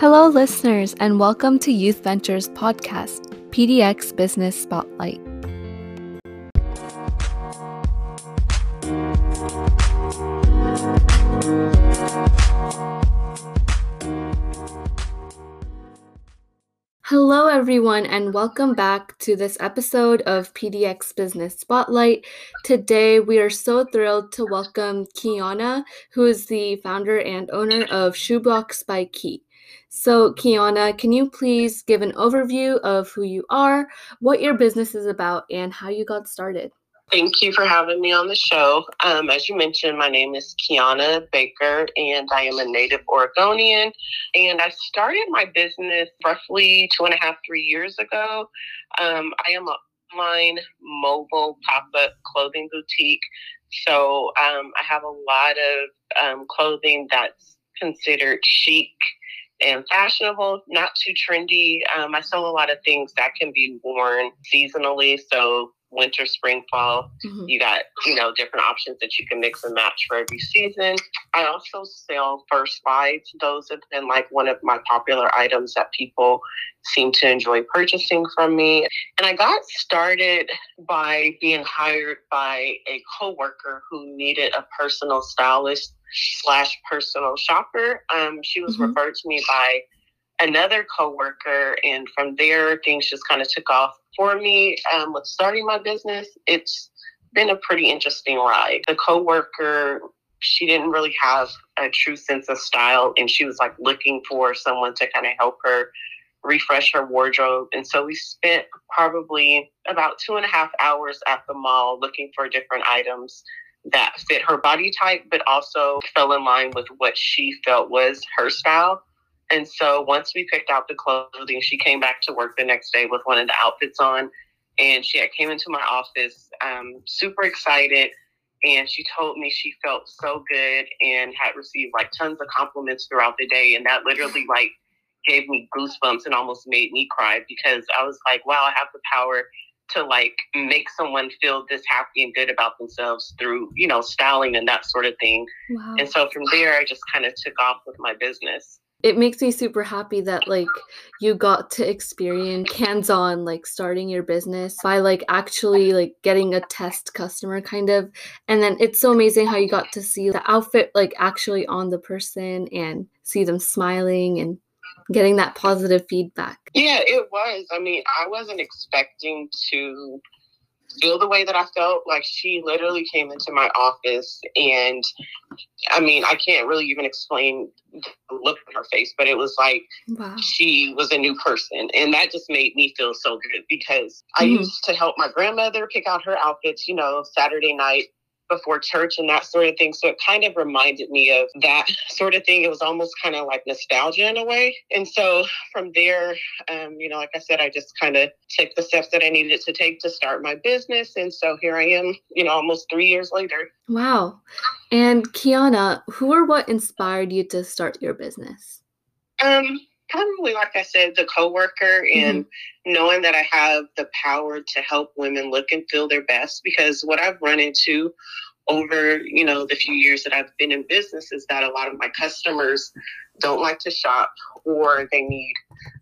Hello, listeners, and welcome to Youth Ventures Podcast, PDX Business Spotlight. Hello, everyone, and welcome back to this episode of PDX Business Spotlight. Today, we are so thrilled to welcome Kiana, who is the founder and owner of Shoebox by Ki. So, Kiana, can you please give an overview of who you are, what your business is about, and how you got started? Thank you for having me on the show. Um, as you mentioned, my name is Kiana Baker, and I am a native Oregonian. And I started my business roughly two and a half, three years ago. Um, I am an online mobile pop up clothing boutique. So um, I have a lot of um, clothing that's considered chic and fashionable, not too trendy. Um, I sell a lot of things that can be worn seasonally. So winter, spring, fall. Mm-hmm. You got, you know, different options that you can mix and match for every season. I also sell first buys. Those have been like one of my popular items that people seem to enjoy purchasing from me. And I got started by being hired by a coworker who needed a personal stylist slash personal shopper. Um, she was mm-hmm. referred to me by another coworker, and from there things just kind of took off for me. Um, with starting my business, it's been a pretty interesting ride. The coworker, she didn't really have a true sense of style, and she was like looking for someone to kind of help her refresh her wardrobe. And so we spent probably about two and a half hours at the mall looking for different items that fit her body type, but also fell in line with what she felt was her style. And so once we picked out the clothing, she came back to work the next day with one of the outfits on. And she came into my office um, super excited. And she told me she felt so good and had received like tons of compliments throughout the day. And that literally like gave me goosebumps and almost made me cry because I was like, wow, I have the power to like make someone feel this happy and good about themselves through, you know, styling and that sort of thing. Wow. And so from there, I just kind of took off with my business it makes me super happy that like you got to experience hands-on like starting your business by like actually like getting a test customer kind of and then it's so amazing how you got to see the outfit like actually on the person and see them smiling and getting that positive feedback yeah it was i mean i wasn't expecting to feel the way that I felt. Like she literally came into my office, and I mean, I can't really even explain the look on her face, but it was like wow. she was a new person, and that just made me feel so good because mm-hmm. I used to help my grandmother pick out her outfits. You know, Saturday night before church and that sort of thing. So it kind of reminded me of that sort of thing. It was almost kind of like nostalgia in a way. And so from there, um, you know, like I said, I just kind of took the steps that I needed to take to start my business. And so here I am, you know, almost three years later. Wow. And Kiana, who or what inspired you to start your business? Um, probably like I said, the coworker and mm-hmm. knowing that I have the power to help women look and feel their best. Because what I've run into over, you know, the few years that I've been in business is that a lot of my customers don't like to shop or they need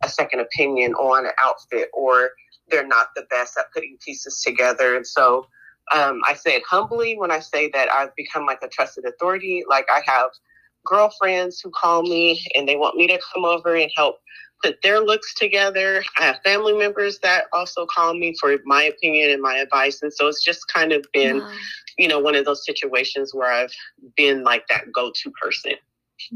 a second opinion on an outfit or they're not the best at putting pieces together. And so um, I say it humbly when I say that I've become like a trusted authority. Like I have girlfriends who call me and they want me to come over and help put their looks together. I have family members that also call me for my opinion and my advice. And so it's just kind of been, wow. you know, one of those situations where I've been like that go to person.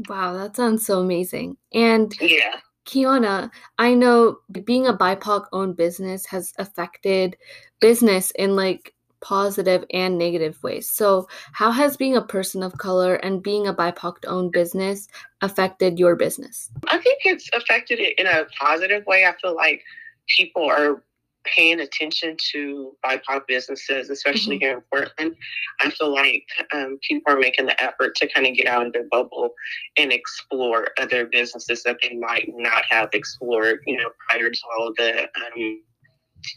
Wow, that sounds so amazing. And yeah. Kiana, I know being a BIPOC owned business has affected business in like positive and negative ways. So, how has being a person of color and being a BIPOC owned business affected your business? I think it's affected it in a positive way. I feel like people are paying attention to BIPOC businesses, especially mm-hmm. here in Portland. I feel like um, people are making the effort to kind of get out of their bubble and explore other businesses that they might not have explored, you know, prior to all the um,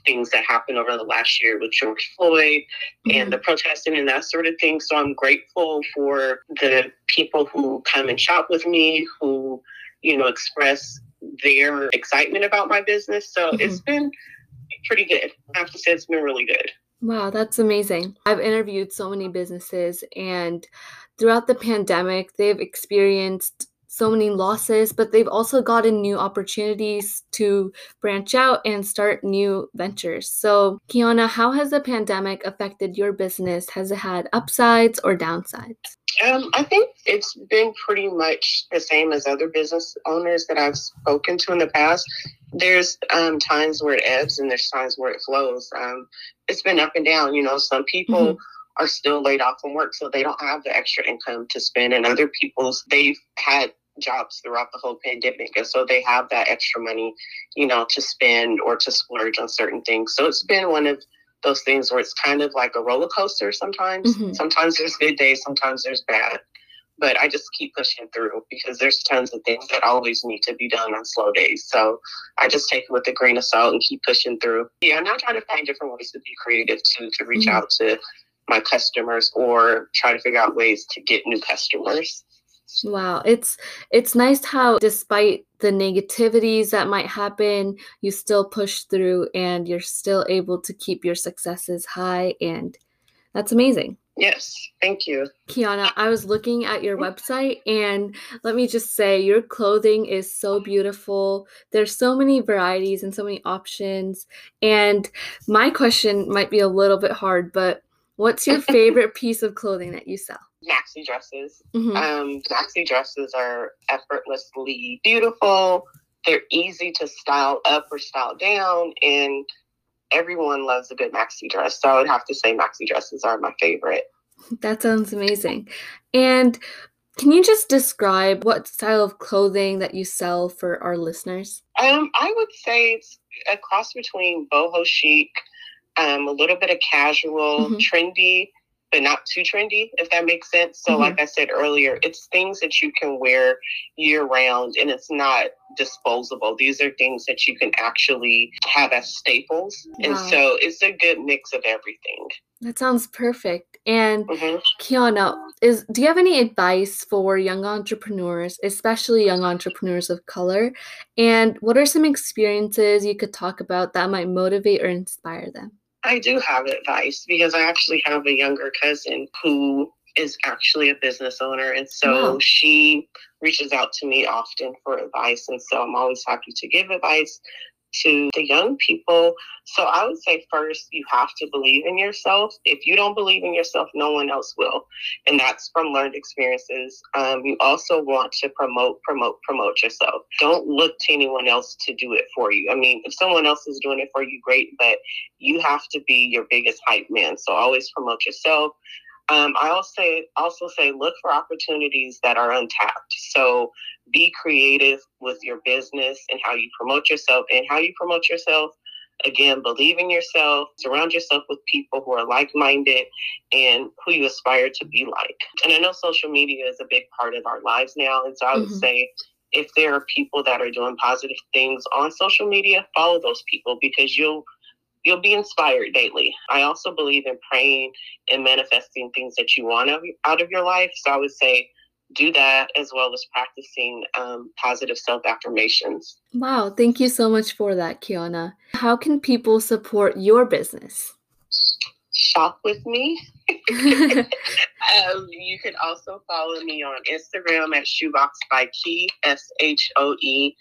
things that happened over the last year with George Floyd mm-hmm. and the protesting and that sort of thing. So I'm grateful for the people who come and shop with me, who you know, express their excitement about my business. So mm-hmm. it's been pretty good. I have to say, it's been really good. Wow, that's amazing. I've interviewed so many businesses, and throughout the pandemic, they've experienced so many losses, but they've also gotten new opportunities to branch out and start new ventures. So, Kiana, how has the pandemic affected your business? Has it had upsides or downsides? Um, I think it's been pretty much the same as other business owners that I've spoken to in the past. There's um, times where it ebbs and there's times where it flows. Um, it's been up and down. You know, some people. Mm-hmm are still laid off from work, so they don't have the extra income to spend. And other people's, they've had jobs throughout the whole pandemic. And so they have that extra money, you know, to spend or to splurge on certain things. So it's been one of those things where it's kind of like a roller coaster sometimes. Mm-hmm. Sometimes there's good days, sometimes there's bad. But I just keep pushing through because there's tons of things that always need to be done on slow days. So I just take it with a grain of salt and keep pushing through. Yeah, and I try to find different ways to be creative too, to reach mm-hmm. out to my customers or try to figure out ways to get new customers. Wow, it's it's nice how despite the negativities that might happen, you still push through and you're still able to keep your successes high and that's amazing. Yes, thank you. Kiana, I was looking at your website and let me just say your clothing is so beautiful. There's so many varieties and so many options. And my question might be a little bit hard, but what's your favorite piece of clothing that you sell? maxi dresses. Mm-hmm. Um, maxi dresses are effortlessly beautiful. They're easy to style up or style down, and everyone loves a good maxi dress. So I would have to say maxi dresses are my favorite. That sounds amazing. And can you just describe what style of clothing that you sell for our listeners? Um, I would say it's a cross between boho chic, um, a little bit of casual, mm-hmm. trendy, but not too trendy, if that makes sense. So, mm-hmm. like I said earlier, it's things that you can wear year round and it's not disposable. These are things that you can actually have as staples. Wow. And so it's a good mix of everything. That sounds perfect. And mm-hmm. Kiana, is do you have any advice for young entrepreneurs, especially young entrepreneurs of color? And what are some experiences you could talk about that might motivate or inspire them? I do have advice because I actually have a younger cousin who is actually a business owner. And so wow. she reaches out to me often for advice. And so I'm always happy to give advice to the young people. So I would say first, you have to believe in yourself. If you don't believe in yourself, no one else will. And that's from learned experiences. Um, you also want to promote, promote, promote yourself. Don't look to anyone else to do it for you. I mean, if someone else is doing it for you, great, but you have to be your biggest hype man. So always promote yourself. Um, I also say, also say look for opportunities that are untapped. So be creative with your business and how you promote yourself and how you promote yourself. Again, believe in yourself, surround yourself with people who are like minded and who you aspire to be like. And I know social media is a big part of our lives now. And so I would mm-hmm. say if there are people that are doing positive things on social media, follow those people because you'll you'll be inspired daily. I also believe in praying and manifesting things that you want out of your life. So I would say do that as well as practicing um, positive self affirmations. Wow, thank you so much for that, Kiana. How can people support your business? Shop with me. um, you can also follow me on Instagram at Shoebox by Ki, S H O E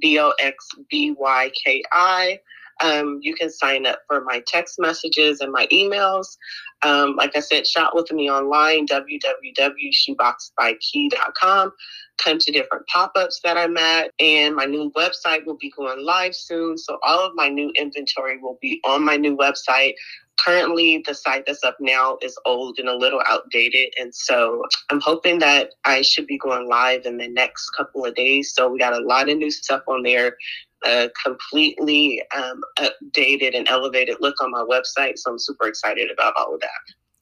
B O X B Y K I. Um, you can sign up for my text messages and my emails. Um, like I said, shop with me online, www.shoeboxbyki.com. Come to different pop ups that I'm at, and my new website will be going live soon. So, all of my new inventory will be on my new website currently the site that's up now is old and a little outdated and so i'm hoping that i should be going live in the next couple of days so we got a lot of new stuff on there a completely um, updated and elevated look on my website. So I'm super excited about all of that.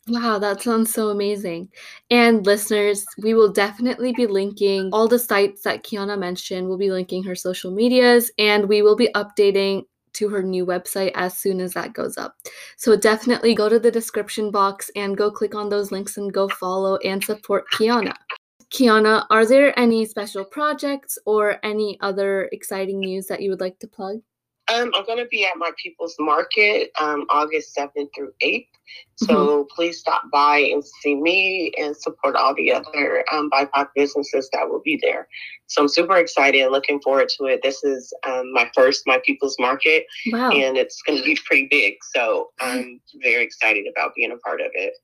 Wow, that sounds so amazing. And listeners, we will definitely be linking all the sites that Kiana mentioned. We'll be linking her social medias and we will be updating to her new website as soon as that goes up. So definitely go to the description box and go click on those links and go follow and support Kiana. Kiana, are there any special projects or any other exciting news that you would like to plug? Um, I'm going to be at my People's Market um, August 7th through 8th. So mm-hmm. please stop by and see me and support all the other um, BIPOC businesses that will be there. So I'm super excited and looking forward to it. This is um, my first My People's Market, wow. and it's going to be pretty big. So I'm very excited about being a part of it.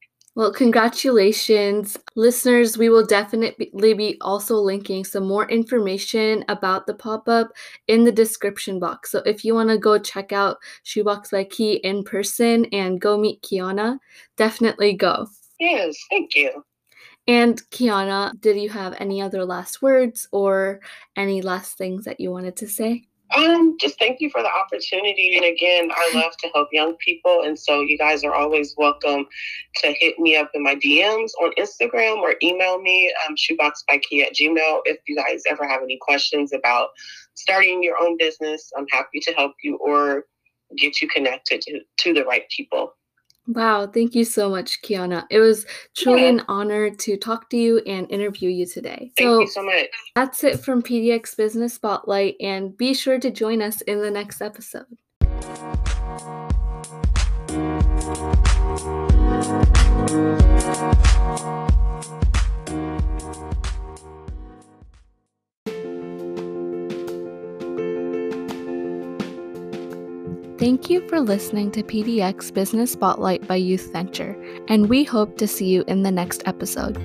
Well, congratulations. Listeners, we will definitely be also linking some more information about the pop up in the description box. So if you want to go check out Shoebox by Ki in person and go meet Kiana, definitely go. Yes, thank you. And Kiana, did you have any other last words or any last things that you wanted to say? Um, just thank you for the opportunity. And again, I love to help young people. And so you guys are always welcome to hit me up in my DMs on Instagram or email me, um, shoeboxbyki at gmail. If you guys ever have any questions about starting your own business, I'm happy to help you or get you connected to, to the right people. Wow, thank you so much, Kiana. It was truly yeah. an honor to talk to you and interview you today. Thank so, you so much. That's it from PDX Business Spotlight, and be sure to join us in the next episode. Thank you for listening to PDX Business Spotlight by Youth Venture, and we hope to see you in the next episode.